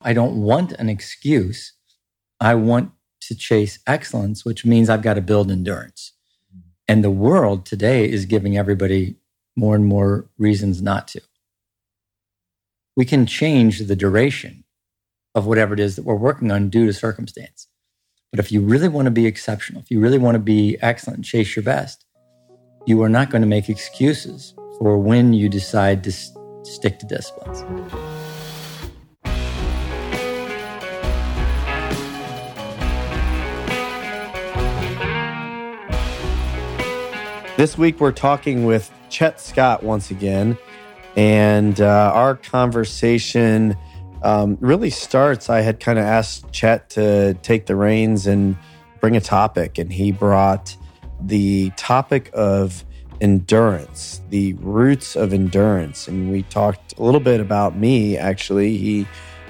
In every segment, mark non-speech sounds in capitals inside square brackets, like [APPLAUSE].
I don't want an excuse. I want to chase excellence, which means I've got to build endurance. Mm-hmm. And the world today is giving everybody more and more reasons not to. We can change the duration of whatever it is that we're working on due to circumstance. But if you really want to be exceptional, if you really want to be excellent and chase your best, you are not going to make excuses for when you decide to stick to disciplines. This week, we're talking with Chet Scott once again. And uh, our conversation um, really starts. I had kind of asked Chet to take the reins and bring a topic, and he brought the topic of endurance, the roots of endurance. And we talked a little bit about me, actually. He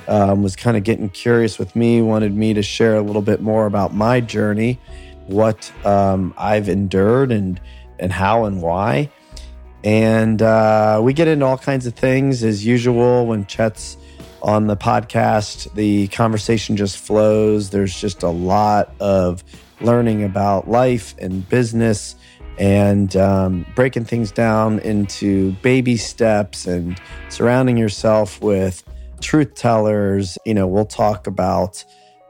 um, was kind of getting curious with me, wanted me to share a little bit more about my journey, what um, I've endured, and and how and why. And uh, we get into all kinds of things as usual when Chet's on the podcast. The conversation just flows. There's just a lot of learning about life and business and um, breaking things down into baby steps and surrounding yourself with truth tellers. You know, we'll talk about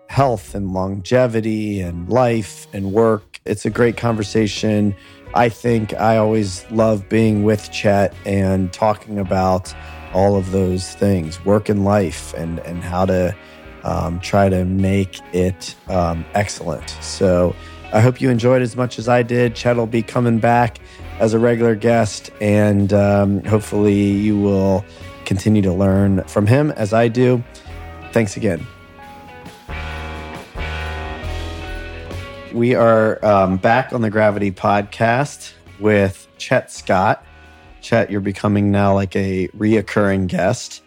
health and longevity and life and work. It's a great conversation. I think I always love being with Chet and talking about all of those things, work and life, and and how to um, try to make it um, excellent. So I hope you enjoyed as much as I did. Chet will be coming back as a regular guest, and um, hopefully you will continue to learn from him as I do. Thanks again. We are um, back on the Gravity podcast with Chet Scott. Chet, you're becoming now like a reoccurring guest.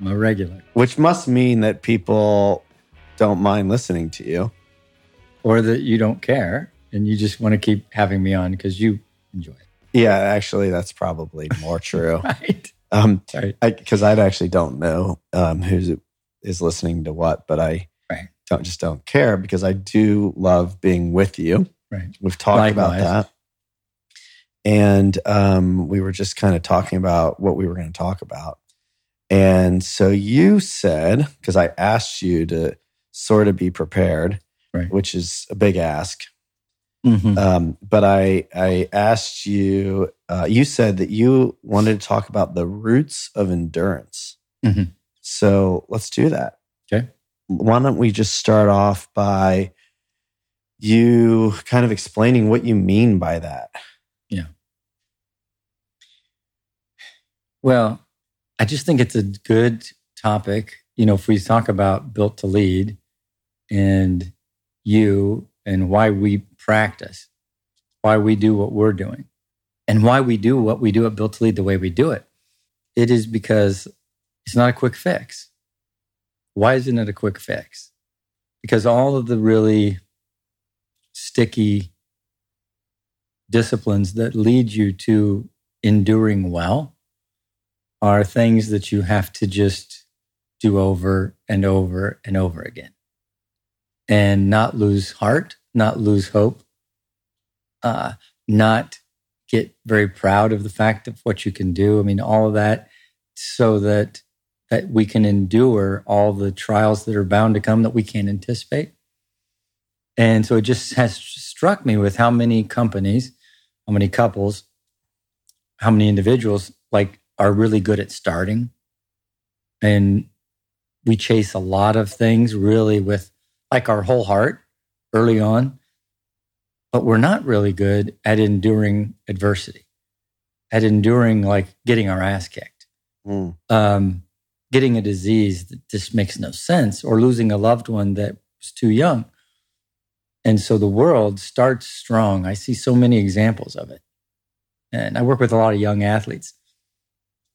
I'm a regular. Which must mean that people don't mind listening to you. Or that you don't care and you just want to keep having me on because you enjoy it. Yeah, actually, that's probably more [LAUGHS] true. right. Um, Sorry. Because I, I, actually don't know um, who's listening to what, but I right. Don't just don't care because I do love being with you. Right. We've talked Likewise. about that. And um, we were just kind of talking about what we were going to talk about. And so you said, because I asked you to sort of be prepared, right. which is a big ask. Mm-hmm. Um, but I, I asked you, uh, you said that you wanted to talk about the roots of endurance. Mm-hmm. So let's do that. Okay. Why don't we just start off by you kind of explaining what you mean by that? Yeah. Well, I just think it's a good topic. You know, if we talk about built to lead and you and why we practice, why we do what we're doing, and why we do what we do at Built to Lead the way we do it, it is because it's not a quick fix. Why isn't it a quick fix? Because all of the really sticky disciplines that lead you to enduring well are things that you have to just do over and over and over again and not lose heart, not lose hope, uh, not get very proud of the fact of what you can do. I mean, all of that so that that we can endure all the trials that are bound to come that we can't anticipate. And so it just has struck me with how many companies, how many couples, how many individuals like are really good at starting. And we chase a lot of things really with like our whole heart early on, but we're not really good at enduring adversity, at enduring like getting our ass kicked, mm. um, getting a disease that just makes no sense, or losing a loved one that was too young. And so the world starts strong. I see so many examples of it. And I work with a lot of young athletes.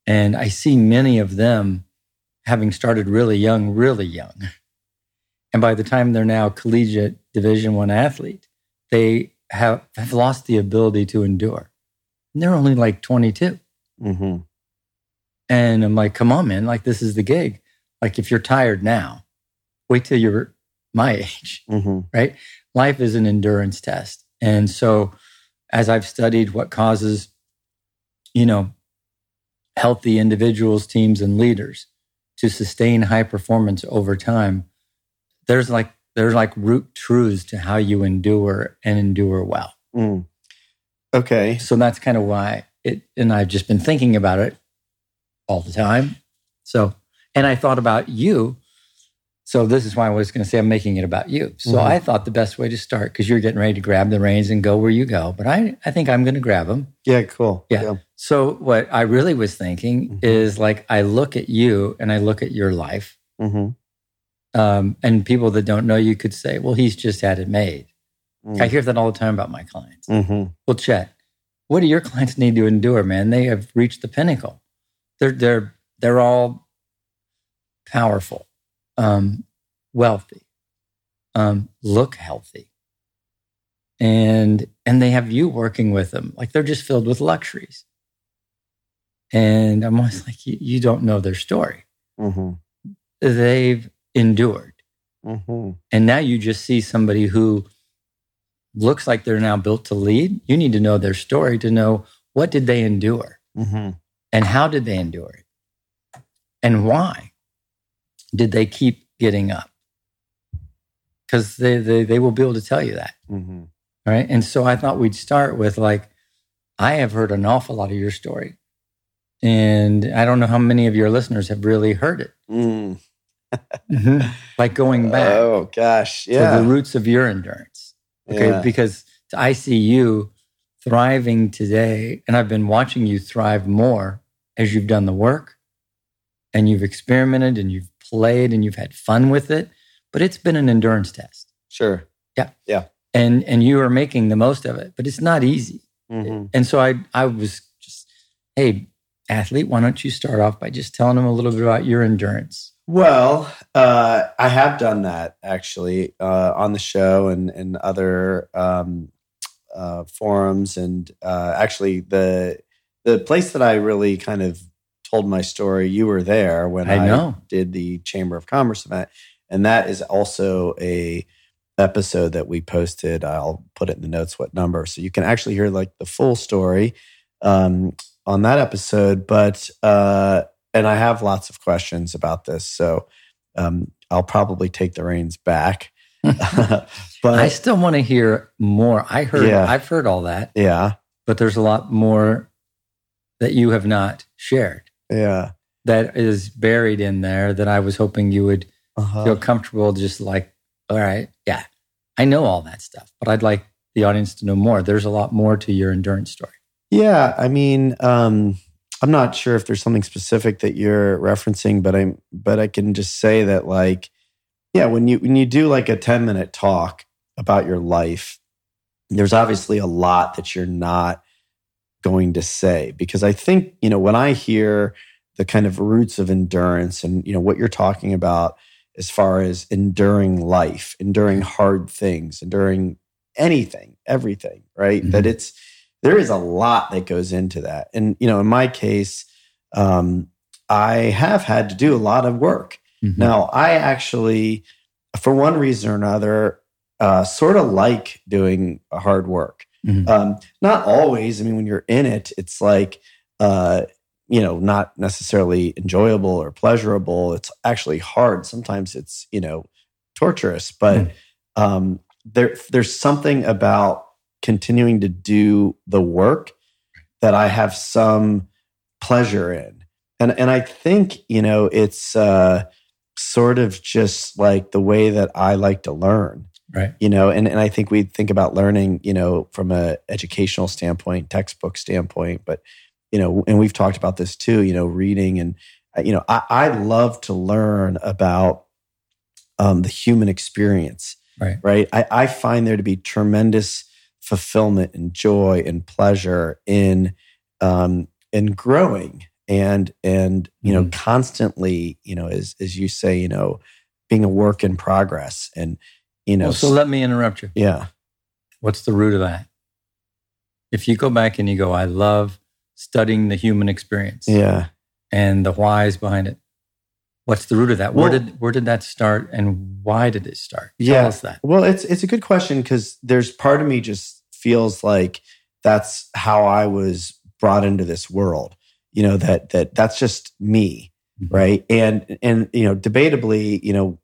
And I see many of them having started really young, really young. And by the time they're now collegiate division one athlete, they have, have lost the ability to endure. And they're only like 22. Mm-hmm. And I'm like, come on, man, like this is the gig. Like if you're tired now, wait till you're my [LAUGHS] age, hmm right? Life is an endurance test. And so as I've studied what causes, you know, healthy individuals, teams, and leaders to sustain high performance over time, there's like there's like root truths to how you endure and endure well. Mm. Okay. So that's kind of why it and I've just been thinking about it all the time. So and I thought about you. So this is why I was going to say I'm making it about you. So Mhm. I thought the best way to start because you're getting ready to grab the reins and go where you go, but I I think I'm going to grab them. Yeah. Cool. Yeah. So what I really was thinking Mhm. is like I look at you and I look at your life, hmm um, and people that don't know you could say, "Well, he's just had it made." Mm. I hear that all the time about my clients. hmm Well, Chet, what do your clients need to endure, man? They have reached the pinnacle. They're they're they're all powerful, um, wealthy, um, look healthy, and and they have you working with them. Like they're just filled with luxuries. And I'm always like, you, you don't know their story. hmm They've endured. hmm And now you just see somebody who looks like they're now built to lead. You need to know their story to know what did they endure hmm and how did they endure it? And why did they keep getting up? Because they, they, they will be able to tell you that. hmm Right. And so I thought we'd start with like, I have heard an awful lot of your story. And I don't know how many of your listeners have really heard it. Mm. Like going [LAUGHS] back Oh gosh. to Yeah. the roots of your endurance. Okay. Yeah. Because I see you thriving today, and I've been watching you thrive more as you've done the work and you've experimented and you've played and you've had fun with it. But it's been an endurance test. Sure. Yeah. Yeah. And and you are making the most of it, but it's not easy. hmm And so I I was just, hey, athlete, why don't you start off by just telling them a little bit about your endurance? Well, uh, I have done that actually uh, on the show and and other um, uh, forums, and uh, actually the the place that I really kind of told my story. You were there when I I, did the Chamber of Commerce event, and that is also a episode that we posted. I'll put it in the notes what number, so you can actually hear like the full story um, on that episode. But uh, and I have lots of questions about this, so um, I'll probably take the reins back. [LAUGHS] but I still want to hear more. I heard Yeah. I've heard all that, yeah, but there's a lot more that you have not shared yeah, that is buried in there that I was hoping you would uh-huh. feel comfortable just like, all right, yeah, I know all that stuff, but I'd like the audience to know more. There's a lot more to your endurance story. Yeah, I mean, um, I'm not sure if there's something specific that you're referencing, but I'm, but I can just say that, like, yeah, when you when you do like a 10 minute talk about your life, there's obviously a lot that you're not going to say because I think you know when I hear the kind of roots of endurance and you know what you're talking about as far as enduring life, enduring hard things, enduring anything, everything, right? Mhm. That it's there is a lot that goes into that. And you know, in my case, um, I have had to do a lot of work. Mhm. Now, I actually, for one reason or another, uh, sort of like doing hard work. Mhm. Um, not always. I mean, when you're in it, it's like, uh, you know, not necessarily enjoyable or pleasurable. It's actually hard. Sometimes it's, you know, torturous, but Mm. um, there, there's something about continuing to do the work that I have some pleasure in. And, and I think, you know, it's uh, sort of just like the way that I like to learn Right. you know and, and i think we think about learning you know from a educational standpoint textbook standpoint but you know and we've talked about this too you know reading and uh, you know i, I love to learn about um, the human experience Right. right I, I find there to be tremendous fulfillment and joy and pleasure in um, in growing and and you know Mhm. constantly you know as as you say you know being a work in progress and you know Well, so let me interrupt you. yeah What's the root of that? If you go back and you go, I love studying the human experience yeah and the whys behind it. What's the root of that? Well- where did where did that start, and why did it start? Tell us that. Well, it's it's a good question because there's part of me just feels like that's how I was brought into this world. You know that that that's just me, Mhm. right? And and you know, debatably, you know,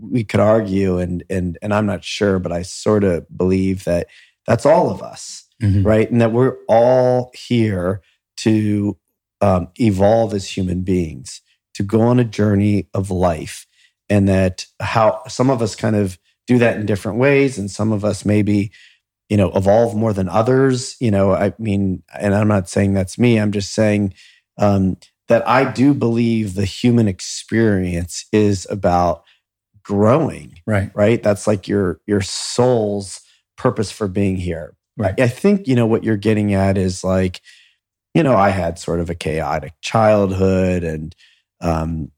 we could argue, and and and I'm not sure, but I sort of believe that that's all of us, Mhm. right? And that we're all here to um, evolve as human beings, to go on a journey of life, and that how some of us kind of do that in different ways, and some of us maybe, you know, evolve more than others. You know, I mean, and I'm not saying that's me. I'm just saying um, that I do believe the human experience is about growing Right. right that's like your your soul's purpose for being here Right. i think you know what you're getting at is like you know i had sort of a chaotic childhood and um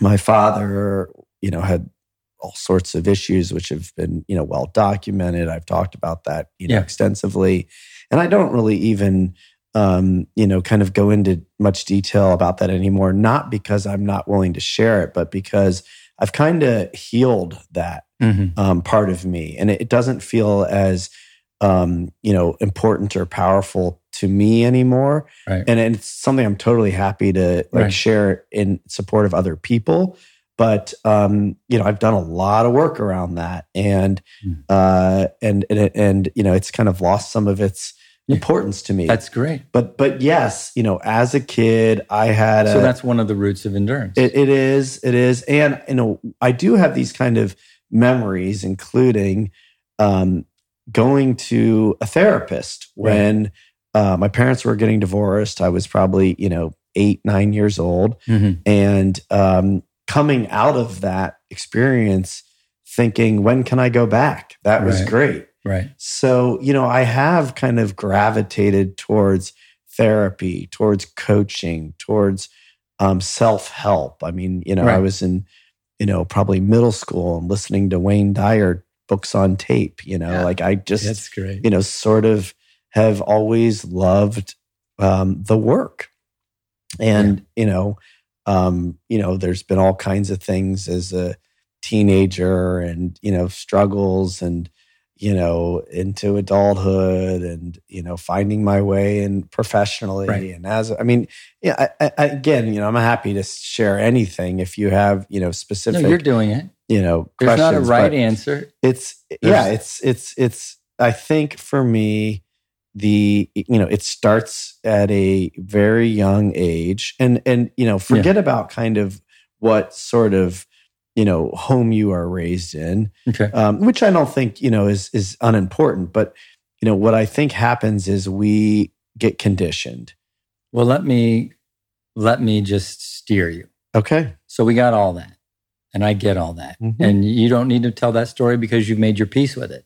my father you know had all sorts of issues which have been you know well documented i've talked about that you know Yeah. extensively and i don't really even um, you know, kind of go into much detail about that anymore. Not because I'm not willing to share it, but because I've kind of healed that Mhm. um, part of me, and it, doesn't feel as um, you know important or powerful to me anymore. Right. And it's something I'm totally happy to like Right. share in support of other people. But um, you know, I've done a lot of work around that, and Mm. uh, and and, and you know, it's kind of lost some of its. Importance to me. That's great. but but yes, you know, as a kid, I had So that's one of the roots of endurance. it, it is. It is. And, you know, I do have these kind of memories, including um, going to a therapist when uh, my parents were getting divorced. I was probably, you know, eight, nine years old. Mhm. And um, coming out of that experience, thinking, when can I go back? That was Right. great. Right. So, you know, I have kind of gravitated towards therapy, towards coaching, towards um, self help. I mean, you know, I was in, you know, probably middle school and listening to Wayne Dyer books on tape, you know, Yeah. like I just, That's great. you know, sort of have always loved um, the work. And, you know, um, you know, there's been all kinds of things as a teenager and, you know, struggles and, you know, into adulthood and, you know, finding my way and professionally. Right. And as, I mean, yeah, I, I, again, you know, I'm happy to share anything if you have, you know, No, specific, you're doing it. you know, There's not a right answer. it's yeah it's it's it's i think for me the you know it starts at a very young age and and you know forget about kind of what sort of you know home you are raised in Okay. um, which i don't think you know is is unimportant but you know what i think happens is we get conditioned Well, let me let me just steer you. okay So we got all that, and I get all that, Mhm. and you don't need to tell that story because you've made your peace with it.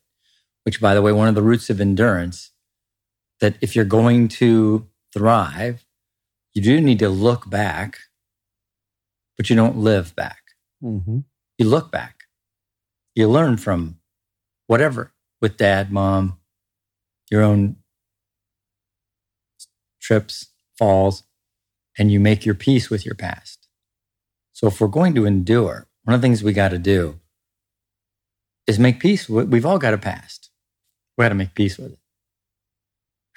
Which, by the way, one of the roots of endurance that if you're going to thrive, you do need to look back, but you don't live back. Mm-hmm. You look back. You learn from whatever with dad, mom, your own trips, falls, and you make your peace with your past. So if we're going to endure, one of the things we got to do is make peace. with- We've all got a past. We got to make peace with it.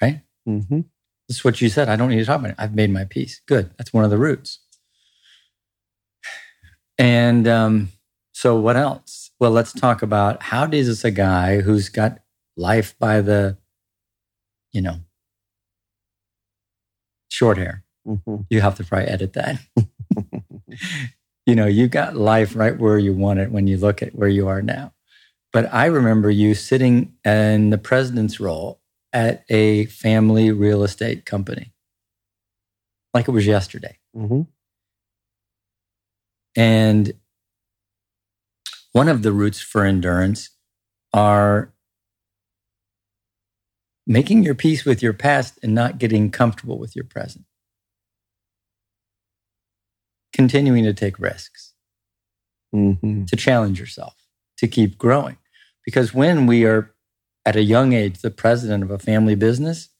Right? Mm-hmm. This is what you said. I don't need to talk about it. I've made my peace. Good. That's one of the roots. And um, so, what else? Well, let's talk about how does this a guy who's got life by the, you know, short hair. Mm-hmm. You have to probably edit that. [LAUGHS] you know, you got life right where you want it when you look at where you are now. But I remember you sitting in the president's role at a family real estate company, like it was yesterday. Mm-hmm. And one of the roots for endurance are making your peace with your past and not getting comfortable with your present. Continuing to take risks, Mm-hmm. to challenge yourself, to keep growing. Because when we are at a young age the president of a family business,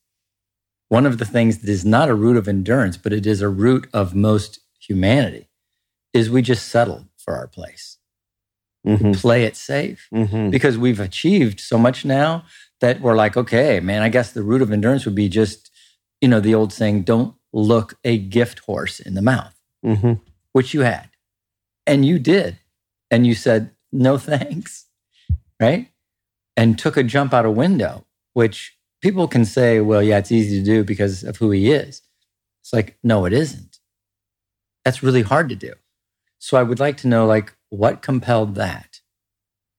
one of the things that is not a root of endurance, but it is a root of most humanity, is we just settle for our place, hmm play it safe hmm because we've achieved so much now that we're like, okay, man, I guess the root of endurance would be just, you know, the old saying, don't look a gift horse in the mouth, hmm which you had. And you did. And you said, no thanks, right? And took a jump out a window, which people can say, well, yeah, it's easy to do because of who he is. It's like, no, it isn't. That's really hard to do. So I would like to know, like, what compelled that?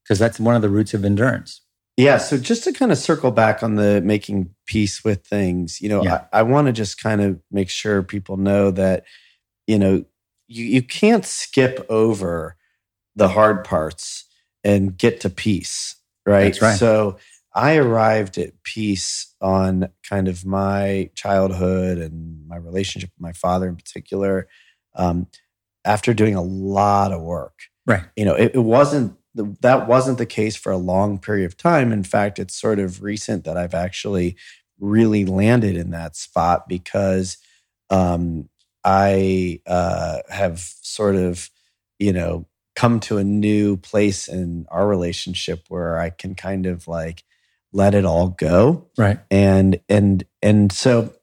Because that's one of the roots of endurance. Yeah. So just to kind of circle back on the making peace with things, you know, Yeah. I, I want to just kind of make sure people know that, you know, you, you can't skip over the hard parts and get to peace. Right. Right. So I arrived at peace on kind of my childhood and my relationship with my father in particular um, after doing a lot of work Right. you know it, it wasn't the, that wasn't the case for a long period of time in fact it's sort of recent that i've actually really landed in that spot because um, i uh, have sort of you know come to a new place in our relationship where i can kind of like let it all go Right. and and and so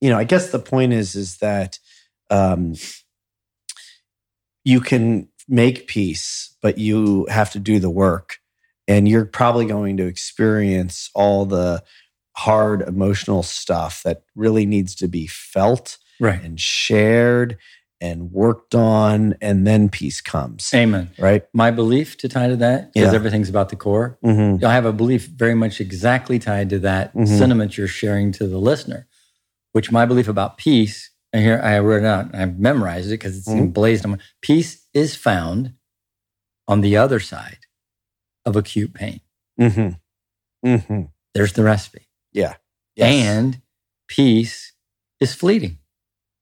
you know i guess the point is is that um you can make peace but you have to do the work and you're probably going to experience all the hard emotional stuff that really needs to be felt Right. and shared and worked on and then peace comes Amen. right My belief to tie to that, because Yeah. everything's about the core. mm-hmm. I have a belief very much exactly tied to that Mhm. sentiment you're sharing to the listener, which my belief about peace, and here I wrote it out, and I've memorized it because it's Mhm. emblazoned on my peace is found on the other side of acute pain. Mm-hmm. Mm-hmm. There's the recipe. Yes. And peace is fleeting.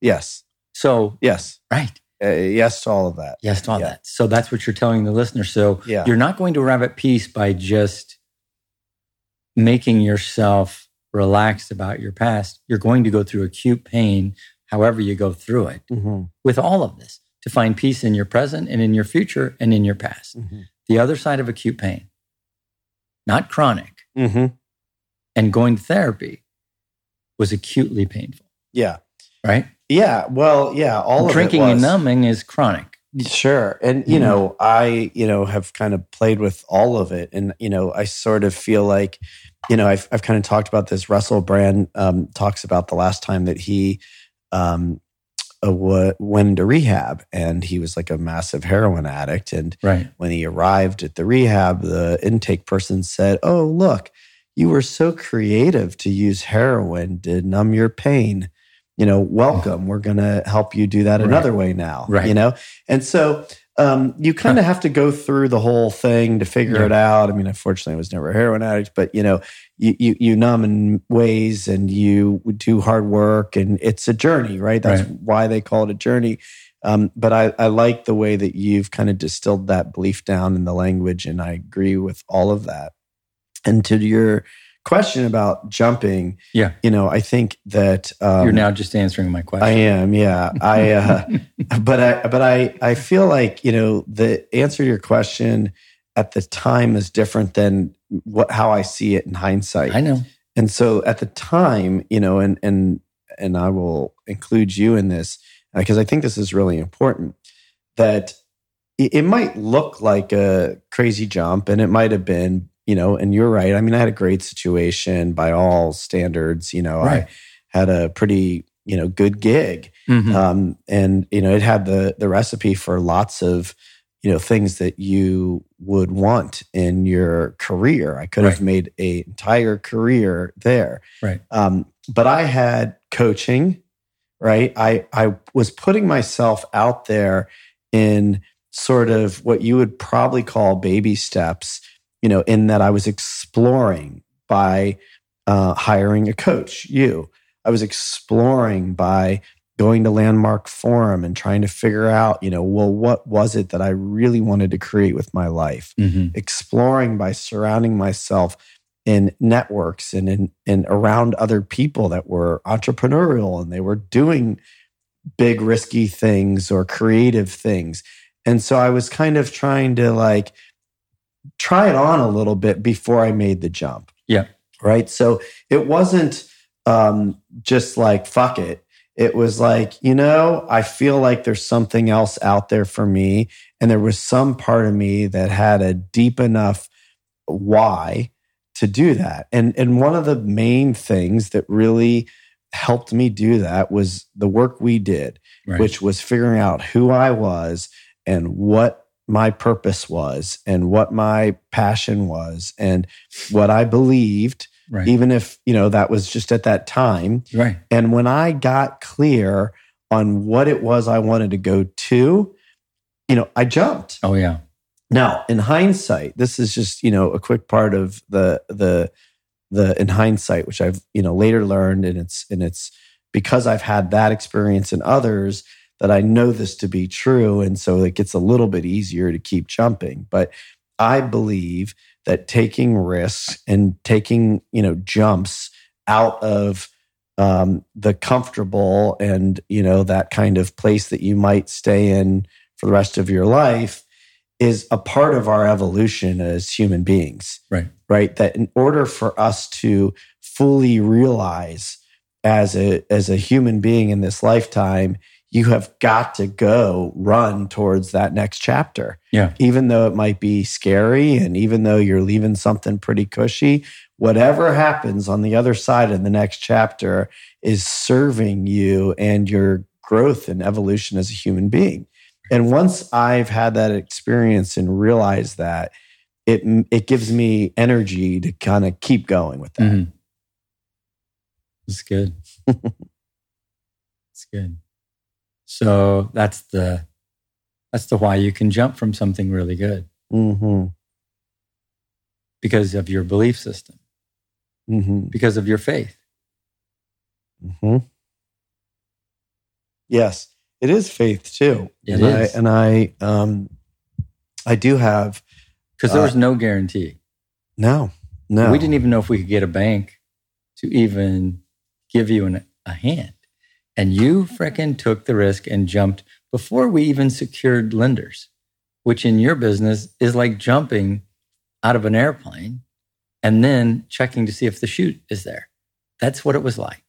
yes So, yes right. uh, yes to all of that Yes to all Yeah. that. So that's what you're telling the listener. So Yeah. you're not going to arrive at peace by just making yourself relaxed about your past. You're going to go through acute pain, however you go through it, mm-hmm. with all of this to find peace in your present and in your future and in your past. Mm-hmm. The other side of acute pain, not chronic, Mm-hmm. and going to therapy was acutely painful, Yeah. right? Yeah. Well, yeah. All Drinking of it and numbing is chronic. Sure. And, you Mhm. know, I, you know, have kind of played with all of it. And, you know, I sort of feel like, you know, I've, I've kind of talked about this. Russell Brand um, talks about the last time that he um, wa- went into rehab and he was like a massive heroin addict. And Right. when he arrived at the rehab, the intake person said, Oh, look, you were so creative to use heroin to numb your pain. You know, welcome. We're going to help you do that Right. another way now. Right. You know, and so um, you kind of have to go through the whole thing to figure Yeah. it out. I mean, unfortunately, I was never a heroin addict, but you know, you, you, you numb in ways and you do hard work and it's a journey, right? That's Right. why they call it a journey. Um, but I, I like the way that you've kind of distilled that belief down in the language, and I agree with all of that. And to your question about jumping, Yeah. you know, I think that um, You're now just answering my question. I am, yeah. I, uh, [LAUGHS] but I, but I, I feel like you know the answer to your question at the time is different than what how I see it in hindsight. I know. And so at the time, you know, and and and I will include you in this because I think this is really important. That it, it might look like a crazy jump, and it might have been, you know. And you're right. I mean, I had a great situation by all standards. You know, Right. I had a pretty you know good gig, Mhm. um, and you know it had the the recipe for lots of you know things that you would want in your career. I could have made a entire career there, Right. Um, but I had coaching, right? I I was putting myself out there in sort of what you would probably call baby steps, you know, in that I was exploring by uh, hiring a coach, you. I was exploring by going to Landmark Forum and trying to figure out, you know, well, what was it that I really wanted to create with my life? Mhm. Exploring by surrounding myself in networks and in and around other people that were entrepreneurial and they were doing big risky things or creative things. And so I was kind of trying to like try it on a little bit before I made the jump. Yeah. Right. So it wasn't um, just like, fuck it. It was like, you know, I feel like there's something else out there for me. And there was some part of me that had a deep enough why to do that. And, and one of the main things that really helped me do that was the work we did, right. which was figuring out who I was and what my purpose was and what my passion was and what I believed right. even if you know that was just at that time right and when i got clear on what it was i wanted to go to you know i jumped oh yeah now in hindsight this is just you know a quick part of the the the in hindsight which i've you know later learned and it's and it's because i've had that experience in others that I know this to be true. And so it gets a little bit easier to keep jumping. But I believe that taking risks and taking, you know, jumps out of um, the comfortable and, you know, that kind of place that you might stay in for the rest of your life is a part of our evolution as human beings. Right. Right. That in order for us to fully realize as a as a human being in this lifetime you have got to go run towards that next chapter. Yeah. Even though it might be scary and even though you're leaving something pretty cushy, whatever happens on the other side of the next chapter is serving you and your growth and evolution as a human being. And once I've had that experience and realized that, it it gives me energy to kind of keep going with that. Mm-hmm. It's good. [LAUGHS] it's good. So that's the that's the why you can jump from something really good mm-hmm. because of your belief system, mm-hmm. because of your faith. Mm-hmm. Yes, it is faith too. It and is. I, and I, um, I do have because there was uh, no guarantee. No, no, we didn't even know if we could get a bank to even give you an, a hand. And you fricking took the risk and jumped before we even secured lenders, which in your business is like jumping out of an airplane and then checking to see if the chute is there. That's what it was like.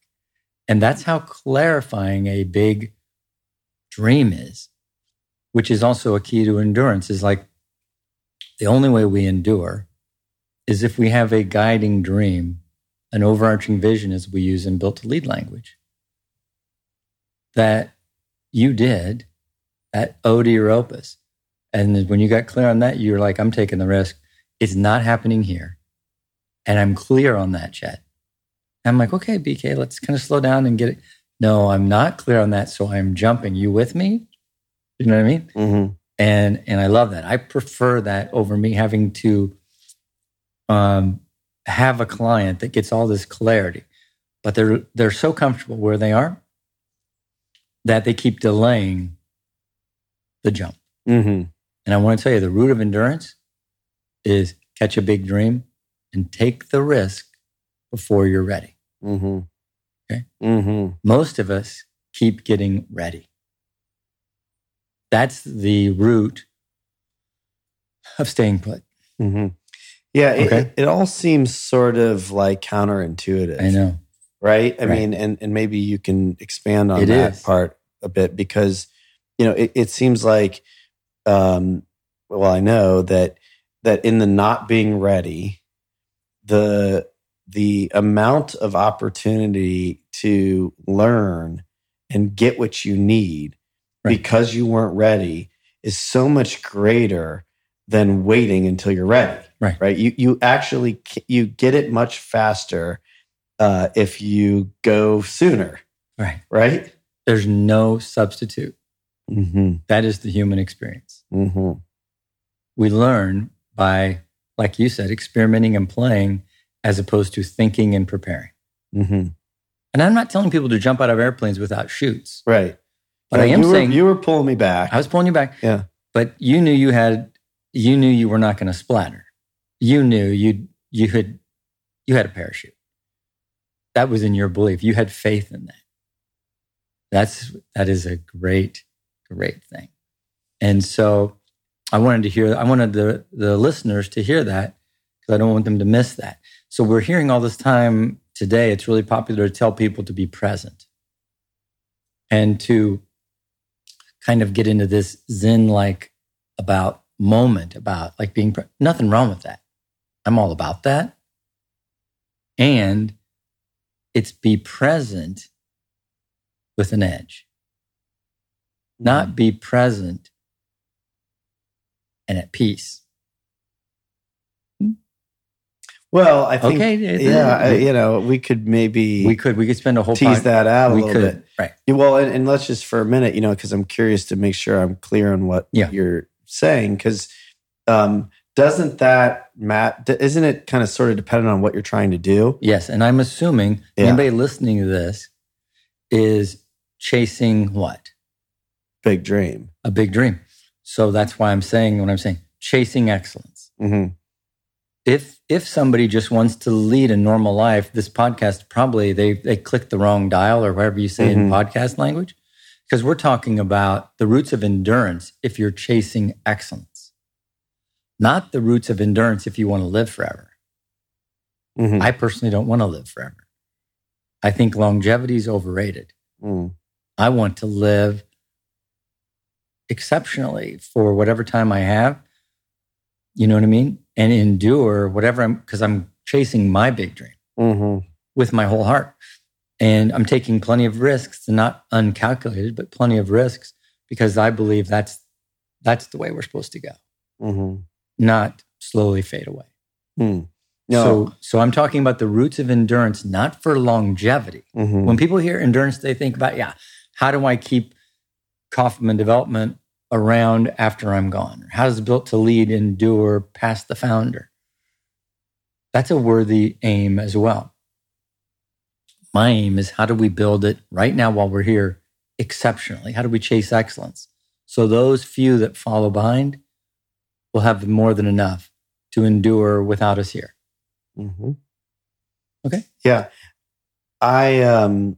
And that's how clarifying a big dream is, which is also a key to endurance is like the only way we endure is if we have a guiding dream, an overarching vision as we use in built to lead language that you did at Ode Europus. And when you got clear on that, you're like, I'm taking the risk. It's not happening here. And I'm clear on that, Chet. I'm like, okay, BK, let's kind of slow down and get it. No, I'm not clear on that. So I'm jumping. You with me? You know what I mean? Mm-hmm. And and I love that. I prefer that over me having to um, have a client that gets all this clarity, but they're they're so comfortable where they are that they keep delaying the jump. Mm-hmm. And I want to tell you the root of endurance is catch a big dream and take the risk before you're ready. Mm-hmm. Okay. Mm-hmm. Most of us keep getting ready. That's the root of staying put. Mm-hmm. Yeah, okay. it, it, all seems sort of like counterintuitive. I know right? I right. mean, and and maybe you can expand on it that is. part a bit because you know it, it seems like, um, well, I know that that in the not being ready, the the amount of opportunity to learn and get what you need right. because you weren't ready is so much greater than waiting until you're ready. Right. Right. You you actually you get it much faster uh, if you go sooner. Right. Right. There's no substitute. Mm-hmm. That is the human experience. Mm-hmm. We learn by, like you said, experimenting and playing as opposed to thinking and preparing. Mm-hmm. And I'm not telling people to jump out of airplanes without chutes. Right. But I am you saying you were pulling me back. I was pulling you back. Yeah. But you knew you had you knew you were not going to splatter. You knew you you had you had a parachute. That was in your belief. You had faith in that. That's that is a great, great thing. And so I wanted to hear, I wanted the, the listeners to hear that because I don't want them to miss that. So we're hearing all this time today, it's really popular to tell people to be present and to kind of get into this Zen like about moment, about like being pre- nothing wrong with that. I'm all about that. And it's be present with an edge, not be present and at peace. Well, I think, Okay, yeah, you know, we could maybe We could we could spend a whole tease pod- that out a we little could bit. right Well, and, and let's just for a minute, you know, because I'm curious to make sure I'm clear on what Yeah. you're saying. Because um, doesn't that Matt? Isn't it kind of sort of dependent on what you're trying to do? yes and i'm assuming Yeah. anybody listening to this is chasing what Big dream. a big dream so that's why i'm saying what i'm saying chasing excellence hmm if if somebody just wants to lead a normal life this podcast probably they they click the wrong dial or whatever you say in Mhm. podcast language because we're talking about the roots of endurance if you're chasing excellence not the roots of endurance if you want to live forever hmm I personally don't want to live forever. I think longevity is overrated. mm I want to live exceptionally for whatever time I have. You know what I mean? And endure whatever I'm, because I'm chasing my big dream hmm with my whole heart. And I'm taking plenty of risks, not uncalculated, but plenty of risks because I believe that's, that's the way we're supposed to go, hmm not slowly fade away. Mm. No. So, so I'm talking about the roots of endurance, not for longevity. mhm. When people hear endurance, they think about, yeah, how do I keep Kaufman development around after I'm gone? How does built to lead endure past the founder? That's a worthy aim as well. My aim is how do we build it right now while we're here exceptionally? How do we chase excellence? So those few that follow behind will have more than enough to endure without us here. hmm Okay. Yeah. I um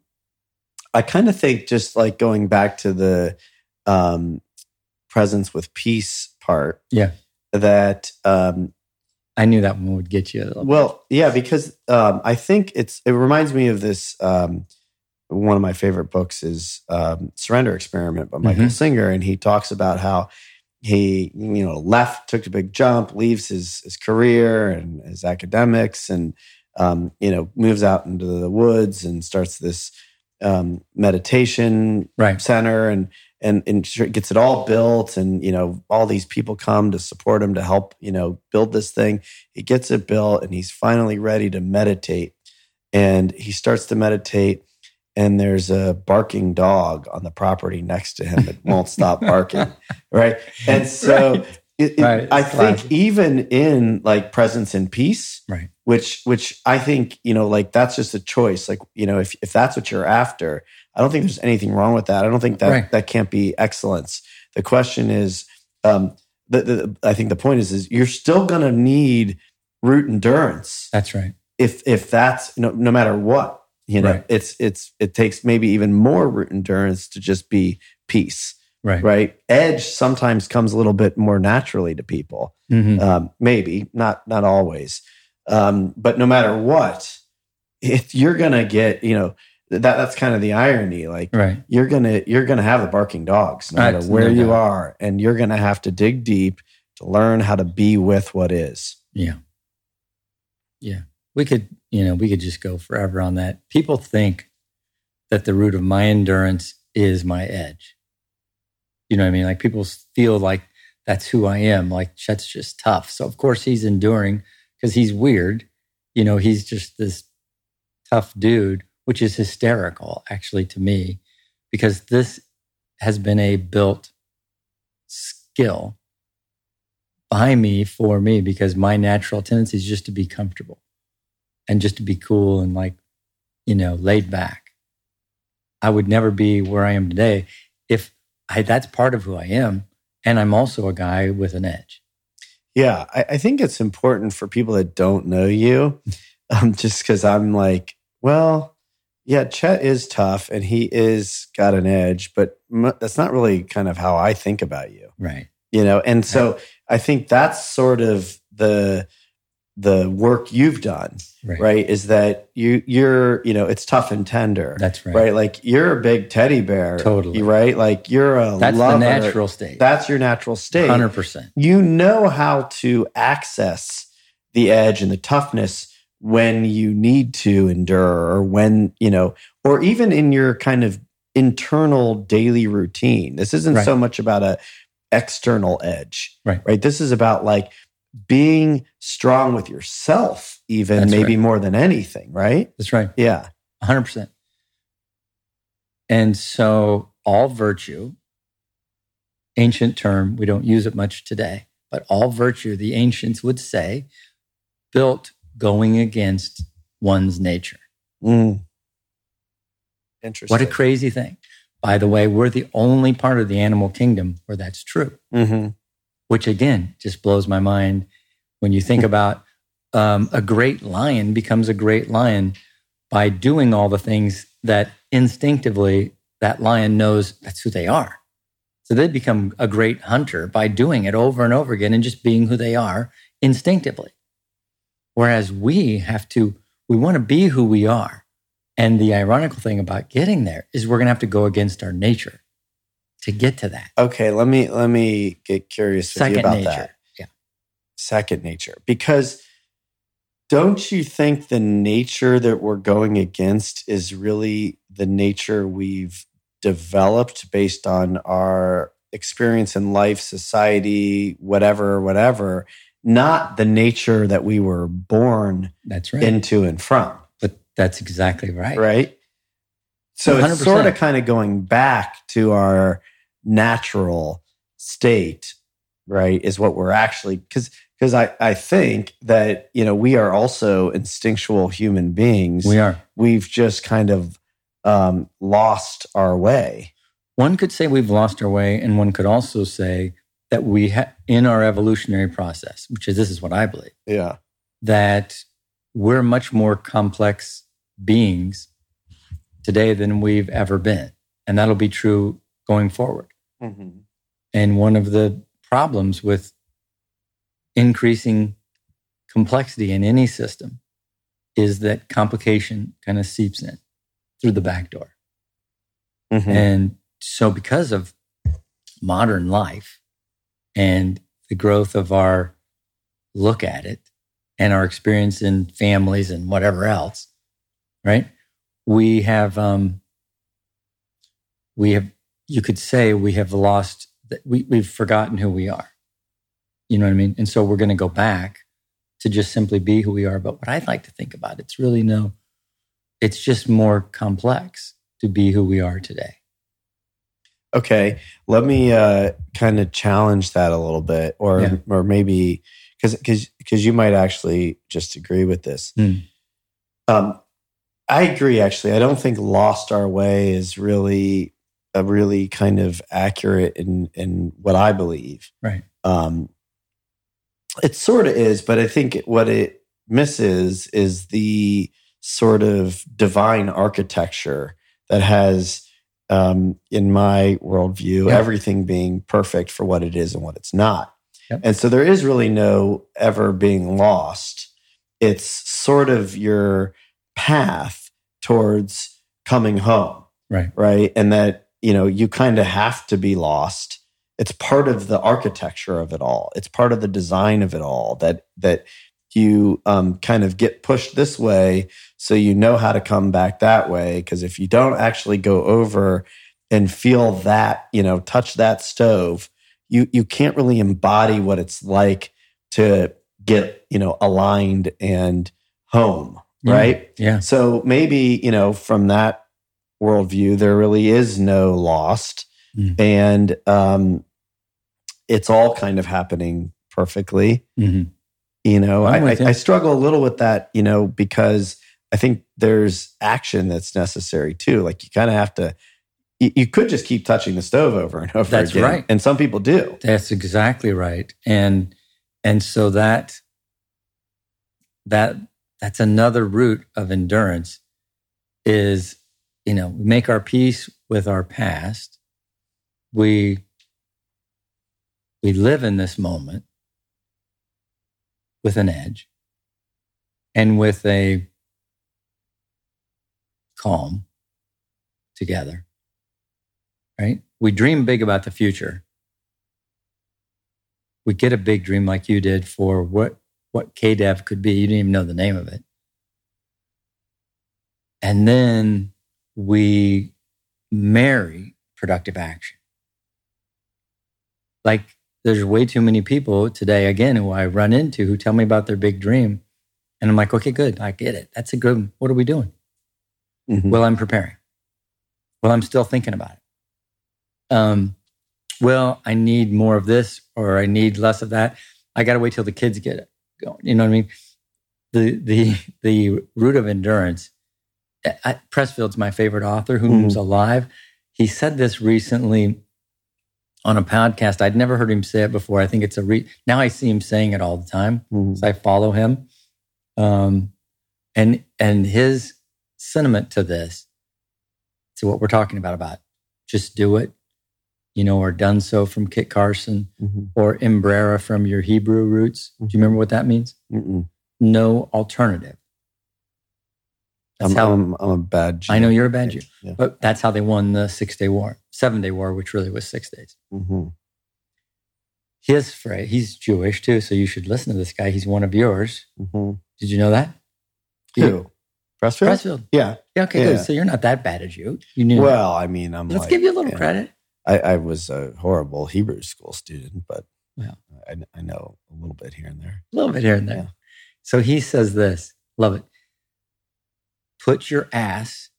I kind of think just like going back to the um presence with peace part. Yeah. That um I knew that one would get you. A little bit. well, yeah, because um I think it's it reminds me of this um one of my favorite books is um Surrender Experiment by Michael Mhm. Singer and he talks about how he you know left took a big jump leaves his his career and his academics and um, you know moves out into the woods and starts this um, meditation right. center and and and gets it all built and you know all these people come to support him to help you know build this thing he gets it built and he's finally ready to meditate and he starts to meditate and there's a barking dog on the property next to him that [LAUGHS] won't stop barking right? And so Right. it, it- Right, i think even in like presence and peace Right. which which i think you know like that's just a choice. Like you know if if that's what you're after i don't think there's anything wrong with that. I don't think that that can't be excellence. The question is um the, the i think the point is is you're still going to need root endurance That's right. if if that's no, no matter what you know Right. it's it's it takes maybe even more root endurance to just be peace Right. right edge sometimes comes a little bit more naturally to people Mhm. um, maybe not not always um, but no matter what if you're gonna get you know that that's kind of the irony like Right. you're gonna you're gonna have the barking dogs no matter where no you doubt. are and you're gonna have to dig deep to learn how to be with what is Yeah. Yeah. We could, you know, we could just go forever on that. People think that the root of my endurance is my edge. You know what I mean? Like people feel like that's who I am. Like Chet's just tough. So of course he's enduring because he's weird. You know, he's just this tough dude, which is hysterical actually to me, because this has been a built skill by me for me because my natural tendency is just to be comfortable and just to be cool and like, you know, laid back. I would never be where I am today if I, that's part of who I am. And I'm also a guy with an edge. yeah i, I think it's important for people that don't know you [LAUGHS] um, just because i'm like well Yeah, Chet is tough and he is got an edge, but m- that's not really kind of how I think about you. Right. You know, and so I think that's sort of the the work you've done, Right. right? Is that you you're, you know, it's tough and tender. That's right. right? Like you're a big teddy bear. Totally. Right? Like you're a That's lover. the natural state. That's your natural state. 100%. You know how to access the edge and the toughness when you need to endure or when, you know, or even in your kind of internal daily routine. This isn't Right. so much about a external edge. Right. Right. This is about like being strong with yourself, even That's maybe right. more than anything, right? That's right. Yeah. 100%. And so all virtue, ancient term, we don't use it much today, but all virtue, the ancients would say, built going against one's nature. Mm. Interesting. What a crazy thing. By the way, we're the only part of the animal kingdom where that's true, hmm which again just blows my mind when you think [LAUGHS] about um, a great lion becomes a great lion by doing all the things that instinctively that lion knows that's who they are. So they become a great hunter by doing it over and over again and just being who they are instinctively. Whereas we have to, we want to be who we are. And the ironical thing about getting there is we're going to have to go against our nature to get to that. Okay, let me let me get curious with you about nature. that. Yeah. Second nature. Because don't you think the nature that we're going against is really the nature we've developed based on our experience in life, society, whatever, whatever, not the nature that we were born That's right. into and from, but that's exactly right. right? So it's 100%. sort of kind of going back to our natural state, right? Is what we're actually because because I I think that you know we are also instinctual human beings. We are. We've just kind of um, lost our way. One could say we've lost our way, and one could also say that we, ha- in our evolutionary process, which is this is what I believe, Yeah. that we're much more complex beings today than we've ever been, and that'll be true going forward. Mm-hmm. And one of the problems with increasing complexity in any system is that complication kind of seeps in through the back door. Mm-hmm. And so, because of modern life and the growth of our look at it and our experience in families and whatever else, right? We have, um, we have, you could say we have lost, we, we've forgotten who we are. You know what I mean? And so we're going to go back to just simply be who we are. But what I'd like to think about, it's really no, it's just more complex to be who we are today. Okay, let me uh, kind of challenge that a little bit, or Yeah. or maybe because because because you might actually just agree with this. Hmm. Um, I agree. Actually, I don't think "lost our way" is really a really kind of accurate in in what I believe. Right. Um, it sort of is, but I think what it misses is the sort of divine architecture that has, um, in my worldview, Yeah. everything being perfect for what it is and what it's not. Yep. And so there is really no ever being lost. It's sort of your path towards coming home Right. right? And that, you know, you kind of have to be lost. It's part of the architecture of it all. It's part of the design of it all that that you um, kind of get pushed this way so you know how to come back that way because if you don't actually go over and feel that you know touch that stove you you can't really embody what it's like to get you know aligned and home Yeah. right Yeah. so maybe, you know, from that worldview, there really is no lost. Mm. And um, it's all kind of happening perfectly. hmm You know, I, I. I struggle a little with that, you know, because I think there's action that's necessary too. Like you kind of have to, you, you could just keep touching the stove over and [LAUGHS] over That's again. right. And some people do. That's exactly right. And and so that that that's another root of endurance is, you know, we make our peace with our past. We we live in this moment with an edge and with a calm together. Right? We dream big about the future. We get a big dream like you did for what what KDEV could be. You didn't even know the name of it. And then we marry productive action. Like there's way too many people today, again, who I run into who tell me about their big dream. And I'm like, okay, good. I get it. That's a good, what are we doing? Mm-hmm. Well, I'm preparing. Well, I'm still thinking about it. Um, well, I need more of this or I need less of that. I got to wait till the kids get it. You know what I mean? The, the, the root of endurance. I, Pressfield's my favorite author who's mm-hmm. alive. He said this recently on a podcast. I'd never heard him say it before. I think it's a re now I see him saying it all the time. Mm-hmm. So I follow him. Um, and and his sentiment to this, to what we're talking about, about just do it, you know, or done so from Kit Carson mm-hmm. or Ein Breira from your Hebrew roots. Mm-hmm. Do you remember what that means? Mm-mm. No alternative. That's I'm, how I'm, I'm, a bad Jew. I know you're a bad Jew, yeah. but that's how they won the Six Day War, Seven Day War, which really was six days. Mm-hmm. His phrase, he's Jewish too, so you should listen to this guy. He's one of yours. Mm-hmm. Did you know that? Who? Pressfield? Pressfield. Yeah. Yeah. Okay. Yeah. Good. So you're not that bad a Jew. You knew. Well, that. I mean, I'm. Let's like, give you a little credit. I, I, was a horrible Hebrew school student, but well, I, I, know a little bit here and there. A little bit here and there. Yeah. So he says this. Love it. Put your ass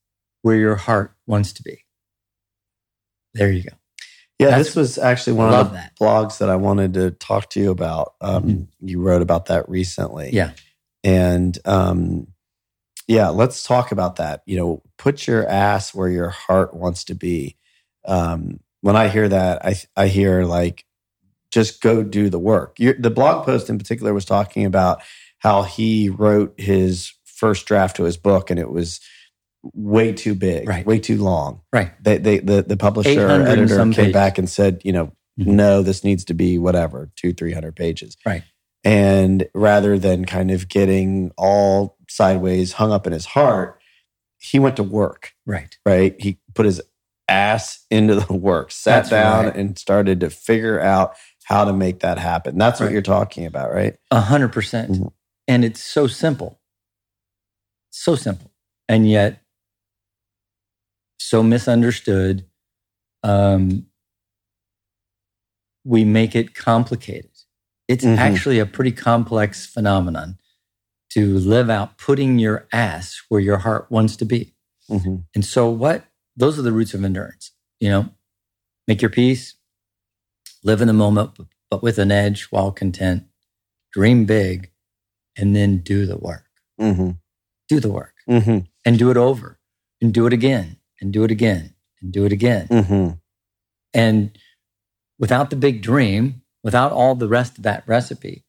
where your heart wants to be. There you go. Yeah, That's, this was actually one of the that. blogs that I wanted to talk to you about. Um, mm-hmm. You wrote about that recently. Yeah. And um, yeah, let's talk about that. You know, put your ass where your heart wants to be. Um, when I hear that, I I hear like just go do the work. You're, the blog post in particular was talking about how he wrote his first draft to his book, and it was way too big, right. way too long. Right. They, they, the, the publisher editor came pages. back and said, you know, mm-hmm. no, this needs to be whatever, two, 300 pages. Right. And rather than kind of getting all sideways hung up in his heart, he went to work. Right. Right. He put his ass into the work, sat That's down right. and started to figure out how to make that happen. That's right. what you're talking about, right? A hundred percent. Mm-hmm. And it's so simple. So simple. And yet so misunderstood. Um, we make it complicated. It's mm-hmm. actually a pretty complex phenomenon to live out putting your ass where your heart wants to be. Mm-hmm. And so, what those are the roots of endurance. You know, make your peace, live in the moment, but with an edge while content, dream big, and then do the work. Mm-hmm do the work mm-hmm. and do it over and do it again and do it again and do it again. Mm-hmm. And without the big dream, without all the rest of that recipe,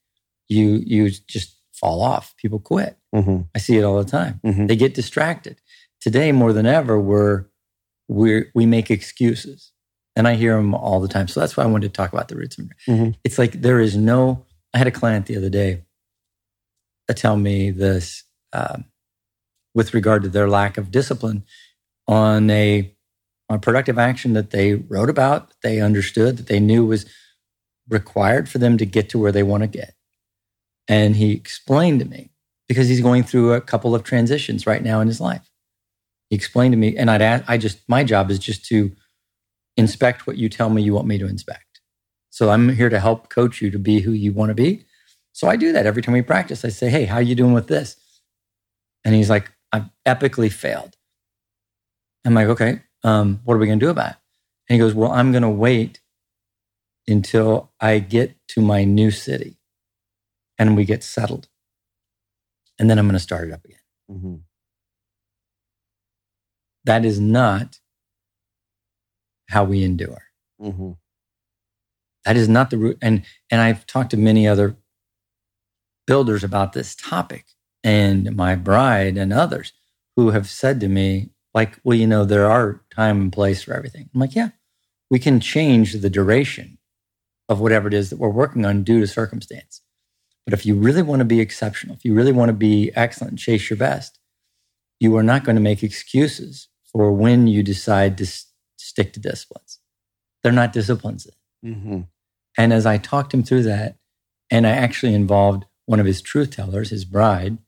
you you just fall off. People quit. Mm-hmm. I see it all the time. Mm-hmm. They get distracted. Today, more than ever, we're we we make excuses, and I hear them all the time. So that's why I wanted to talk about the roots. Mm-hmm. It's like there is no. I had a client the other day that tell me this. Um, with regard to their lack of discipline on a, on a productive action that they wrote about, that they understood, that they knew was required for them to get to where they want to get. And he explained to me because he's going through a couple of transitions right now in his life. He explained to me, and I'd ask, I just my job is just to inspect what you tell me you want me to inspect. So I'm here to help coach you to be who you want to be. So I do that every time we practice. I say, "Hey, how you doing with this?" And he's like, I've epically failed. I'm like, okay, um, what are we going to do about it? And he goes, well, I'm going to wait until I get to my new city and we get settled. And then I'm going to start it up again. Mm-hmm. That is not how we endure. Mm-hmm. That is not the root. And, and I've talked to many other builders about this topic and my bride and others. who have said to me, like, well, you know, there are time and place for everything. I'm like, yeah, we can change the duration of whatever it is that we're working on due to circumstance. But if you really want to be exceptional, if you really want to be excellent and chase your best, you are not going to make excuses for when you decide to s- stick to disciplines. They're not disciplines. Mm-hmm. And as I talked him through that, and I actually involved one of his truth tellers, his bride,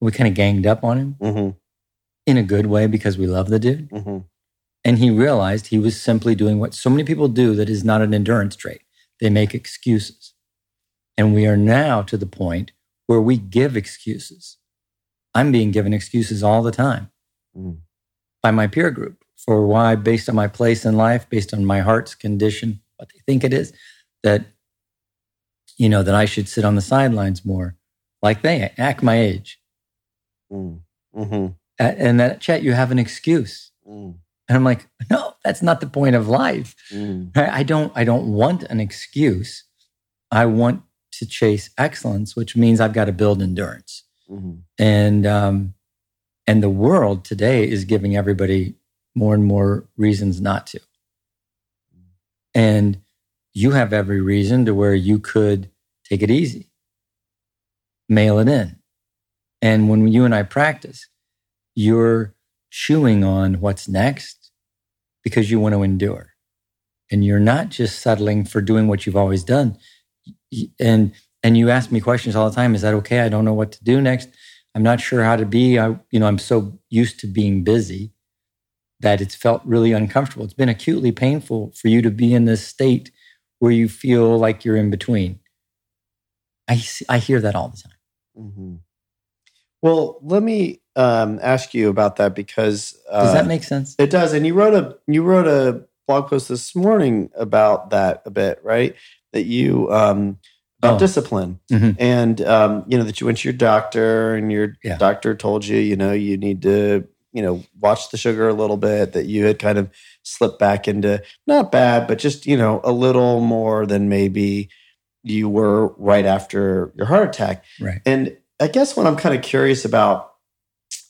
we kind of ganged up on him Mm-hmm. in a good way because we love the dude. Mm-hmm. And he realized he was simply doing what so many people do that is not an endurance trait. They make excuses. And we are now to the point where we give excuses. I'm being given excuses all the time Mm. by my peer group for why, based on my place in life, based on my heart's condition, what they think it is, that, you know, that I should sit on the sidelines more like they act my age. Mm-hmm. And that, Chet, you have an excuse. Mm. And I'm like, no, that's not the point of life. Mm. I don't I don't want an excuse. I want to chase excellence, which means I've got to build endurance. Mm. And um, and the world today is giving everybody more and more reasons not to. And you have every reason to where you could take it easy, mail it in. And when you and I practice, you're chewing on what's next because you want to endure. And you're not just settling for doing what you've always done. And and you ask me questions all the time. Is that okay? I don't know what to do next. I'm not sure how to be. I, you know, I'm so used to being busy that it's felt really uncomfortable. It's been acutely painful for you to be in this state where you feel like you're in between. I see, I hear that all the time. Mm-hmm. Well, let me um, ask you about that because uh, Does that make sense? it does. And you wrote a you wrote a blog post this morning about that a bit, right? That you um, about Oh. discipline Mhm. and um, you know that you went to your doctor and your Yeah. doctor told you you know you need to you know watch the sugar a little bit that you had kind of slipped back into not bad but just you know a little more than maybe you were right after your heart attack Right. and I guess what I'm kind of curious about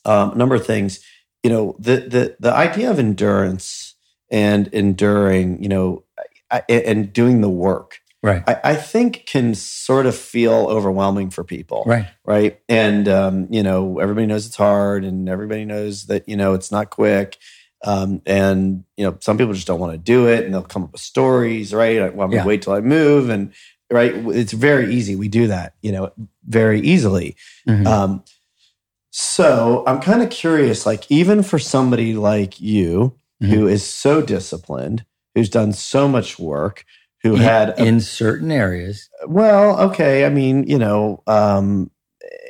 um, a number of things, you know, the the the idea of endurance and enduring, you know, and doing the work, Right. I, I think can sort of feel overwhelming for people, Right. right? And um, you know, everybody knows it's hard, and everybody knows that you know it's not quick. Um, and you know, some people just don't want to do it, and they'll come up with stories, right? Well, I'm gonna Yeah. wait till I move, and right, it's very easy. We do that, you know, very easily. Mhm. Um, so I'm kind of curious, like even for somebody like you who is so disciplined, who's done so much work, who in, had a- in certain areas. well, okay, I mean, you know, um,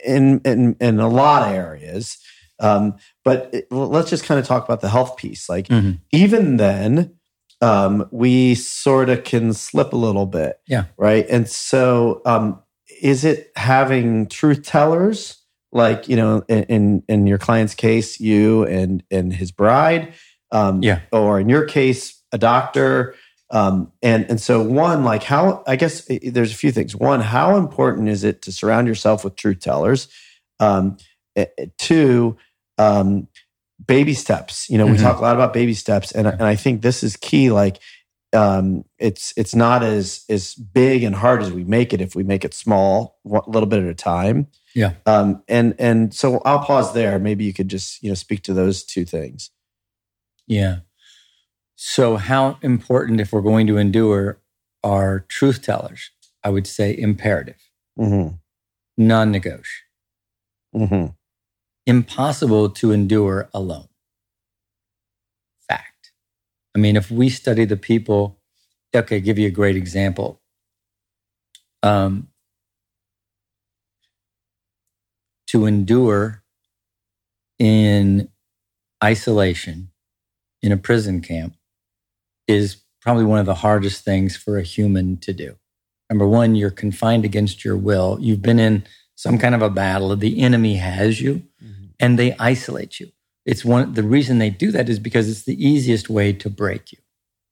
in in in a lot of areas, um, but it, let's just kind of talk about the health piece. Like Mhm. even then, um, we sort of can slip a little bit, Yeah. right. And so, um, is it having truth tellers? Like you know, in in, in your client's case, you and and his bride, um, Yeah. or in your case, a doctor, um, and and so one, like how I guess there's a few things. One, how important is it to surround yourself with truth tellers? Um, two, um, baby steps. You know, we Mhm. talk a lot about baby steps, and and I think this is key. Like, um, it's it's not as as big and hard as we make it if we make it small, a little bit at a time. Yeah. Um, and and so I'll pause there. Maybe you could just you know speak to those two things. Yeah. So, how important, if we're going to endure, are truth tellers? I would say imperative, Mm-hmm. non negotiable, Mm-hmm. impossible to endure alone. Fact. I mean, if we study the people, okay, give you a great example. Um, to endure in isolation in a prison camp is probably one of the hardest things for a human to do. Number one, you're confined against your will. You've been in some kind of a battle. The enemy has you and they isolate you. It's one, the reason they do that is because it's the easiest way to break you.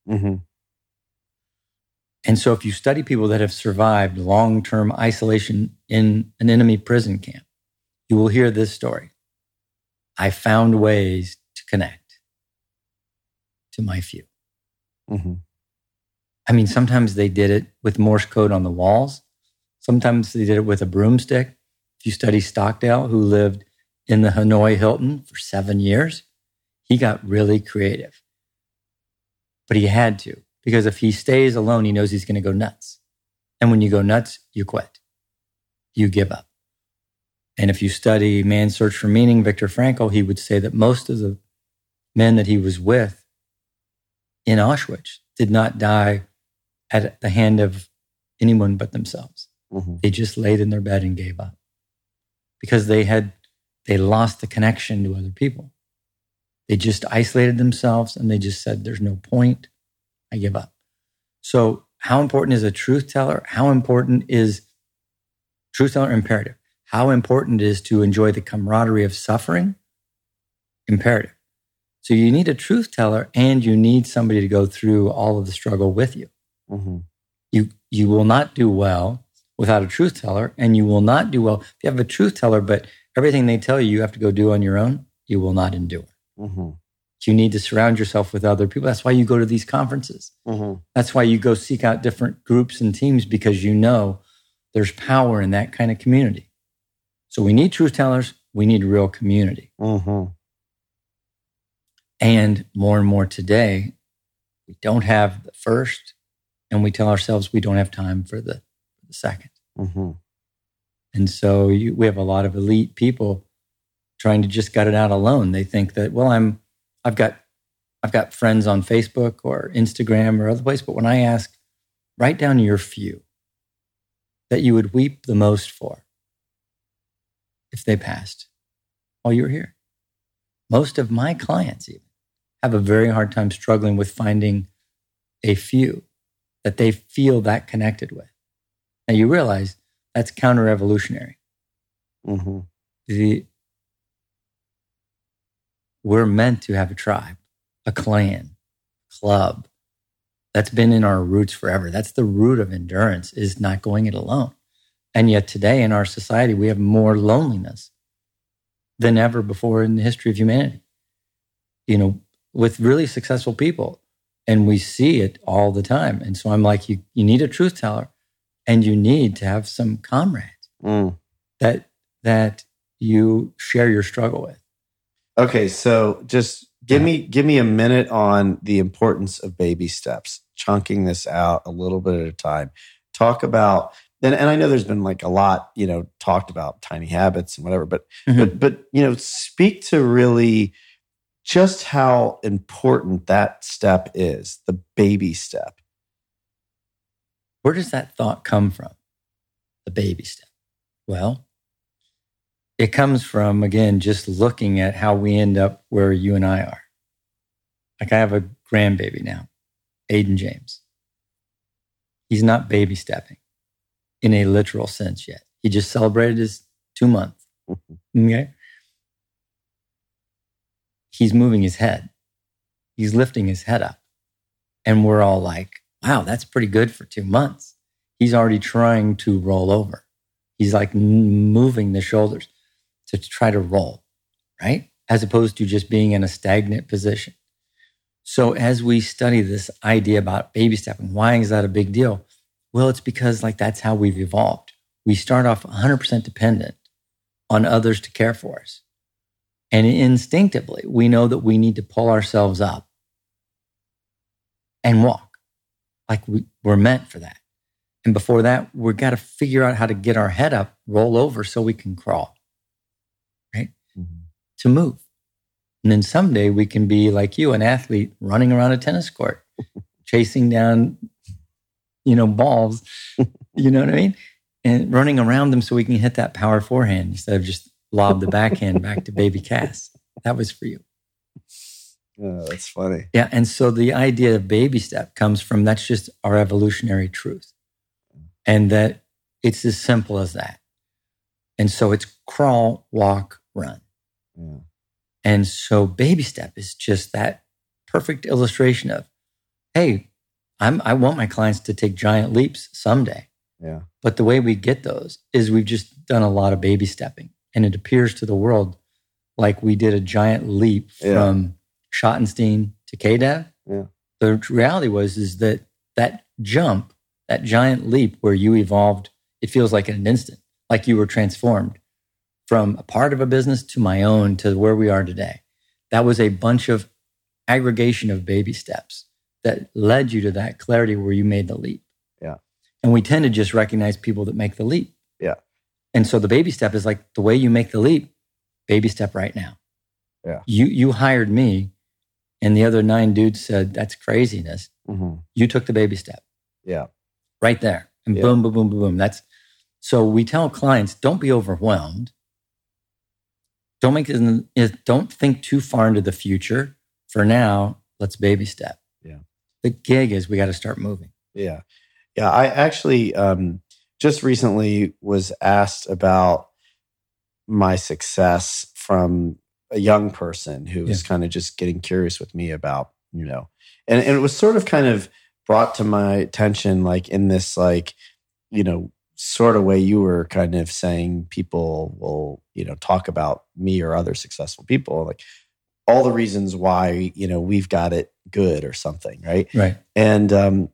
Mm-hmm. And so if you study people that have survived long term isolation in an enemy prison camp, you will hear this story. I found ways to connect to my few. Mm-hmm. I mean, sometimes they did it with Morse code on the walls. Sometimes they did it with a broomstick. If you study Stockdale, who lived in the Hanoi Hilton for seven years, he got really creative. But he had to, because if he stays alone, he knows he's going to go nuts. And when you go nuts, you quit, you give up. And if you study Man's Search for Meaning, Viktor Frankl, he would say that most of the men that he was with in Auschwitz did not die at the hand of anyone but themselves. Mm-hmm. They just laid in their bed and gave up because they had they lost the connection to other people. They just isolated themselves and they just said, "There's no point. I give up." So, how important is a truth teller? How important is truth teller imperative? How important it is to enjoy the camaraderie of suffering? Imperative. So you need a truth teller and you need somebody to go through all of the struggle with you. Mm-hmm. You you will not do well without a truth teller, and you will not do well if you have a truth teller, but everything they tell you you have to go do on your own, you will not endure. Mm-hmm. You need to surround yourself with other people. That's why you go to these conferences. Mm-hmm. That's why you go seek out different groups and teams because you know there's power in that kind of community. So we need truth tellers. We need real community. Mm-hmm. And more and more today, we don't have the first, and we tell ourselves we don't have time for the, the second. Mm-hmm. And so you, we have a lot of elite people trying to just gut it out alone. They think that, well, I'm, I've got, I've got friends on Facebook or Instagram or other place. But when I ask, write down your few that you would weep the most for if they passed while you were here. Most of my clients even have a very hard time struggling with finding a few that they feel that connected with. Now you realize that's counter evolutionary. Mm-hmm. The, we're meant to have a tribe, a clan, club. That's been in our roots forever. That's the root of endurance is not going it alone. And yet today in our society, we have more loneliness than ever before in the history of humanity. You know, with really successful people. And we see it all the time. And so I'm like, you, you need a truth teller and you need to have some comrades Mm. that that you share your struggle with. Okay, so just give me give me a minute on the importance of baby steps, chunking this out a little bit at a time. Talk about and, and I know there's been like a lot, you know, talked about tiny habits and whatever, but Mhm. but but you know, speak to really just how important that step is, the baby step. Where does that thought come from? The baby step. Well, it comes from, again, just looking at how we end up where you and I are. Like I have a grandbaby now, Aiden James. He's not baby stepping in a literal sense yet. He just celebrated his two months. Mm-hmm. Okay. He's moving his head. He's lifting his head up. And we're all like, wow, that's pretty good for two months. He's already trying to roll over. He's like moving the shoulders to try to roll, right? As opposed to just being in a stagnant position. So as we study this idea about baby stepping, why is that a big deal? Well, it's because like that's how we've evolved. We start off 100% dependent on others to care for us. And instinctively, we know that we need to pull ourselves up and walk like we, we're meant for that. And before that, we've got to figure out how to get our head up, roll over so we can crawl, right? Mhm. To move. And then someday we can be like you, an athlete running around a tennis court, [LAUGHS] chasing down, you know, balls, [LAUGHS] you know what I mean? And running around them so we can hit that power forehand instead of just lob the backhand back to baby Cass. That was for you. Oh, that's funny. Yeah. And so the idea of baby step comes from that's just our evolutionary truth. And that it's as simple as that. And so it's crawl, walk, run. Yeah. And so baby step is just that perfect illustration of, hey, I'm, I want my clients to take giant leaps someday. Yeah. But the way we get those is we've just done a lot of baby stepping. And it appears to the world like we did a giant leap Yeah. from Schottenstein to KDEV. Yeah. The reality was is that that jump, that giant leap where you evolved, it feels like in an instant, like you were transformed from a part of a business to my own to where we are today. That was a bunch of aggregation of baby steps that led you to that clarity where you made the leap. Yeah. And we tend to just recognize people that make the leap. And so the baby step is like the way you make the leap, baby step right now. Yeah. You you hired me and the other nine dudes said that's craziness. hmm You took the baby step Yeah. right there. And Yeah. boom, boom, boom, boom, boom. That's so we tell clients, don't be overwhelmed. Don't make it, don't think too far into the future. For now, let's baby step. Yeah. The gig is we got to start moving. Yeah. Yeah. I actually um, just recently was asked about my success from a young person who was kind of just getting curious with me about, you know, and, and it was sort of kind of brought to my attention, like in this, like, you know, sort of way you were kind of saying people will, you know, talk about me or other successful people, like all the reasons why, you know, we've got it good or something, right? Right. and um,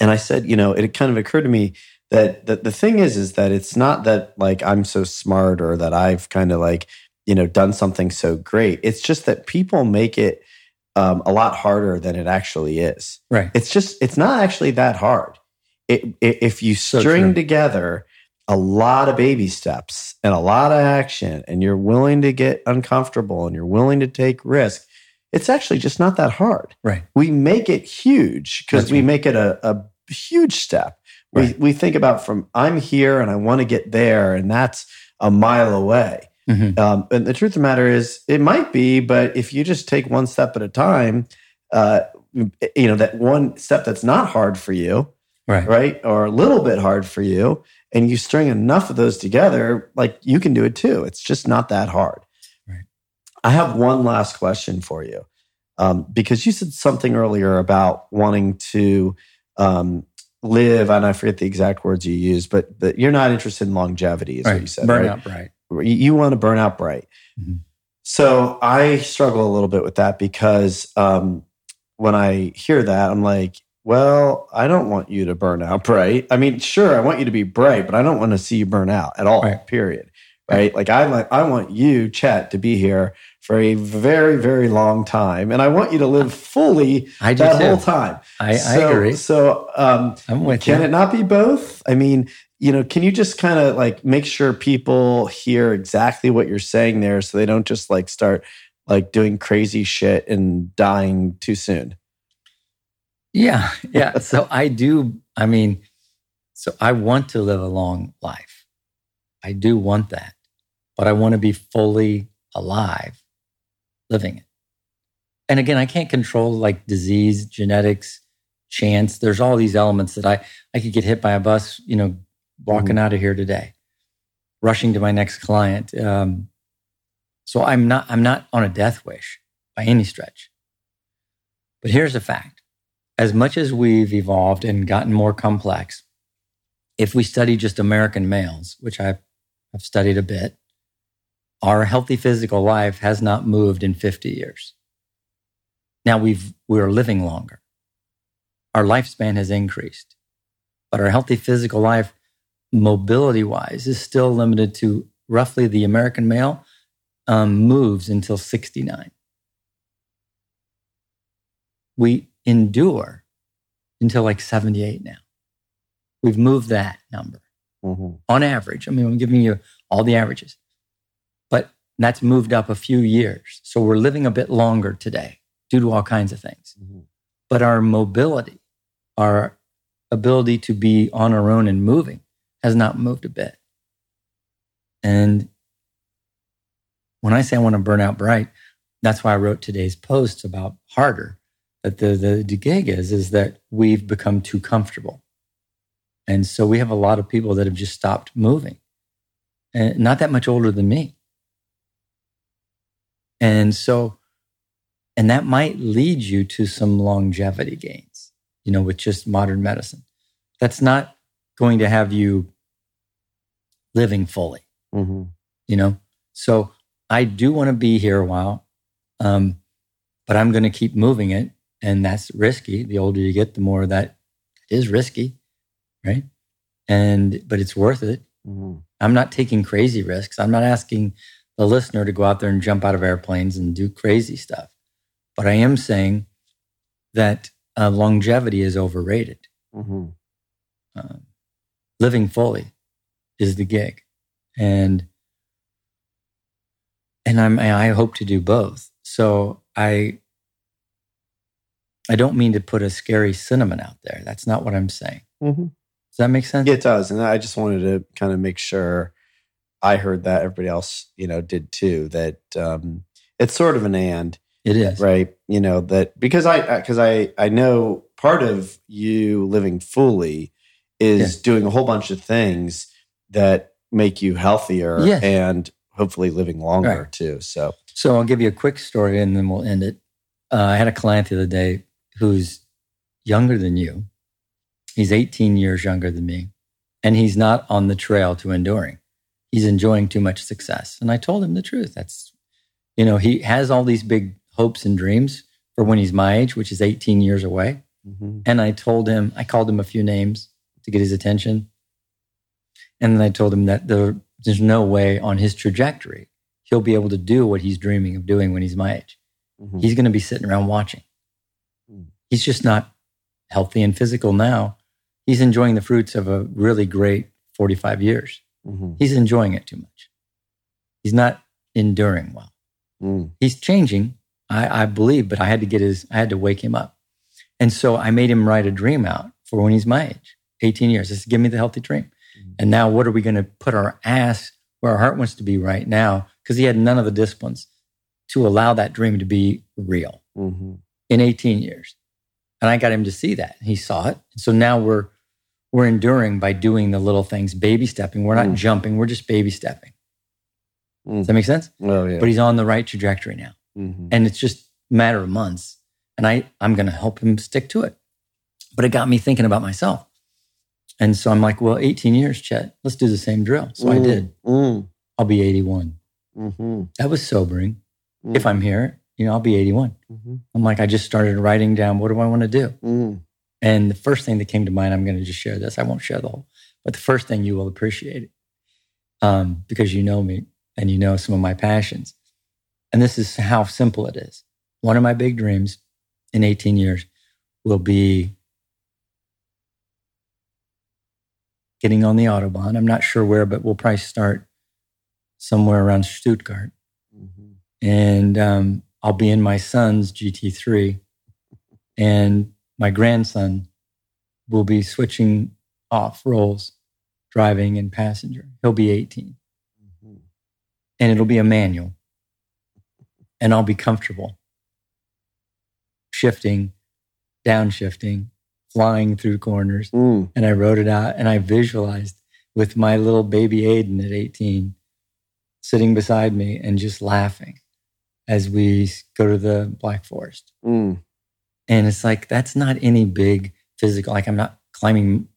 and I said, you know, it kind of occurred to me that that the thing is, is that it's not that like I'm so smart or that I've kind of like you know done something so great. It's just that people make it um, a lot harder than it actually is. Right. It's just it's not actually that hard. It, it, if you So string true. together a lot of baby steps and a lot of action, and you're willing to get uncomfortable and you're willing to take risk, it's actually just not that hard Right. we make it huge because we right. make it a, a huge step. Right. We, we think about from I'm here and I want to get there, and that's a mile away. Mhm. Um, and the truth of the matter is, it might be, but if you just take one step at a time, uh, you know, that one step that's not hard for you, Right. right, or a little bit hard for you, and you string enough of those together, like you can do it too. It's just not that hard. Right. I have one last question for you um, because you said something earlier about wanting to um, live, and I forget the exact words you used, but but you're not interested in longevity, is what you said. Burn right? out bright. You- You want to burn out bright. Mhm. So I struggle a little bit with that because um, when I hear that, I'm like, well, I don't want you to burn out bright. I mean, sure, I want you to be bright, but I don't want to see you burn out at all. Right. Period. Right? Like I like I want you, Chet, to be here for a very, very long time, and I want you to live fully I do that too. whole time. I, I agree. So, um, I'm with can you. it not be both? I mean, you know, can you just kind of like make sure people hear exactly what you're saying there so they don't just like start like doing crazy shit and dying too soon? Yeah, yeah. so I do. I mean, so I want to live a long life. I do want that, but I want to be fully alive living it. And again, I can't control like disease, genetics, chance. There's all these elements that I I could get hit by a bus, you know, walking out of here today, rushing to my next client. Um, so I'm not I'm not on a death wish by any stretch. But here's a fact as much as we've evolved and gotten more complex, if we study just American males, which I've, I've studied a bit, our healthy physical life has not moved in 50 years. Now we've, we're living longer. Our lifespan has increased, but our healthy physical life, mobility wise, is still limited to roughly the American male um, moves until 69 we endure until like 78 now. We've moved that number Mhm. on average. I mean, I'm giving you all the averages, but that's moved up a few years. So we're living a bit longer today due to all kinds of things. Mhm. But our mobility, our ability to be on our own and moving has not moved a bit. And when I say I want to burn out bright, that's why I wrote today's post about harder. That the, the, the gig is, is that we've become too comfortable. And so we have a lot of people that have just stopped moving and not that much older than me. And so, and that might lead you to some longevity gains, you know, with just modern medicine. That's not going to have you living fully Mhm. you know so I do want to be here a while, um, but I'm going to keep moving it, and that's risky. The older you get, the more that is risky, right? And but it's worth it. Mhm. I'm not taking crazy risks. I'm not asking the listener to go out there and jump out of airplanes and do crazy stuff. But I am saying that uh, longevity is overrated. Mhm. Um, living fully is the gig, and and I'm I hope to do both. So I I don't mean to put a scary cinnamon out there. That's not what I'm saying. Mhm. Does that make sense? Yeah, it does. And I just wanted to kind of make sure I heard that everybody else, you know, did too. That um, it's sort of an and, It is. right? You know that because I because I I know part of you living fully is doing a whole bunch of things that make you healthier Yes. and hopefully living longer Right. too. So So I'll give you a quick story and then we'll end it. Uh, I had a client the other day who's younger than you. He's 18 years younger than me, and he's not on the trail to enduring. He's enjoying too much success. And I told him the truth. That's, you know, he has all these big hopes and dreams for when he's my age, which is 18 years away. mhm. And I told him, I called him a few names to get his attention. And then I told him that there, there's no way on his trajectory he'll be able to do what he's dreaming of doing when he's my age. Mhm. He's going to be sitting around watching. Mm. He's just not healthy and physical now. He's enjoying the fruits of a really great 45 years. Mhm. He's enjoying it too much. He's not enduring well Mm. he's changing, I, I believe, but I had to get his, I had to wake him up. And so I made him write a dream out for when he's my age, 18 years. Said, give me the healthy dream. Mhm. And now what are we going to put our ass where our heart wants to be right now? Because he had none of the disciplines to allow that dream to be real Mhm. in 18 years. And I got him to see that. He saw it. So now we're, we're enduring by doing the little things, baby stepping. We're not Mm. jumping. We're just baby stepping. Mm. Does that make sense? Oh yeah. But he's on the right trajectory now Mhm. and it's just a matter of months and i i'm going to help him stick to it but it got me thinking about myself and so i'm like well 18 years chet let's do the same drill so i Mm. did Mm. i'll be 81 Mhm. that was sobering Mm. if i'm here you know i'll be 81 Mhm. i'm like i just started writing down what do i want to do Mm. And the first thing that came to mind i'm going to just share this i won't share the whole but the first thing you will appreciate um, because you know me and you know some of my passions. And this is how simple it is. One of my big dreams in 18 years will be getting on the autobahn. I'm not sure where but we'll probably start somewhere around stuttgart. Mhm. and um, I'll be in my son's GT3, and my grandson will be switching off roles, driving and passenger. He'll be 18, Mhm. and it'll be a manual, and I'll be comfortable shifting, downshifting, flying through corners. Mm. And I wrote it out, and I visualized with my little baby Aiden at 18 sitting beside me and just laughing as we go to the Black Forest. Mm. And it's like, that's not any big physical, like I'm not climbing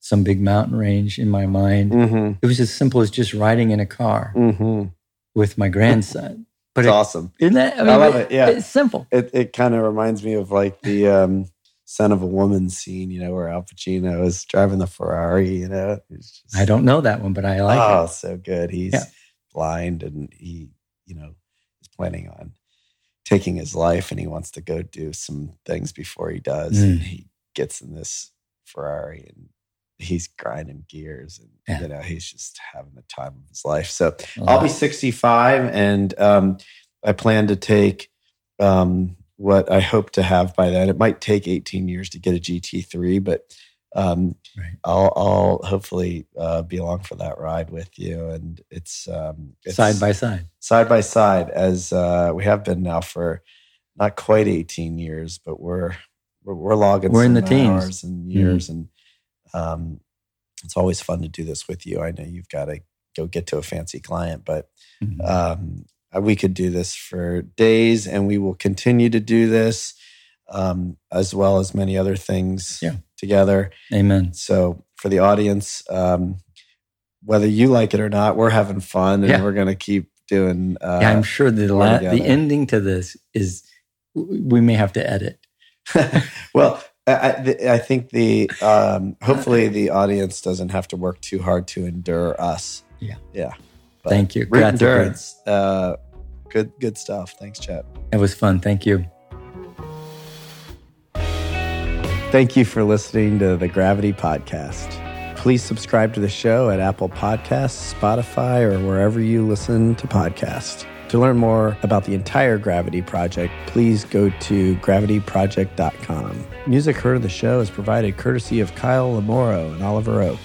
some big mountain range in my mind. Mhm. It was as simple as just riding in a car Mhm. with my grandson. But It's it, awesome. isn't that, I, I love it, yeah. It's simple. It it kind of reminds me of like the um, Scent of a Woman scene, you know, where Al Pacino is driving the Ferrari. You know, just- I don't know that one, but I like oh, it. so good. He's Yeah. blind and he, you know, is planning on taking his life and he wants to go do some things before he does. Mm. And he gets in this Ferrari and he's grinding gears and Yeah. you know he's just having the time of his life. So I I'll be 65 and um, I plan to take um, what I hope to have by then. It might take 18 years to get a GT3, but um, Right. I'll, I'll hopefully uh, be along for that ride with you. And it's, um, it's side by side. side by side as uh, we have been now for not quite 18 years, but we're we're, we're logging We're in the teens. Mm-hmm. hours and years, and um, it's always fun to do this with you. I know you've got to go get to a fancy client, but Mhm. um, we could do this for days, and we will continue to do this um, as well as many other things Yeah. Together. Amen. So for the audience, um, whether you like it or not, we're having fun and Yeah. we're going to keep doing. Uh, yeah, I'm sure the la- the ending to this is we may have to edit. [LAUGHS] well, I, I, think the um, hopefully the audience doesn't have to work too hard to endure us. Yeah, yeah. But Thank you. Great endurance. Uh, good, good stuff. Thanks, Chet. It was fun. Thank you. Thank you for listening to the Gravity Podcast. Please subscribe to the show at Apple Podcasts, Spotify, or wherever you listen to podcasts. To learn more about the entire Gravity Project, please go to gravityproject.com. Music heard of the show is provided courtesy of Kyle Lamoro and Oliver Oak.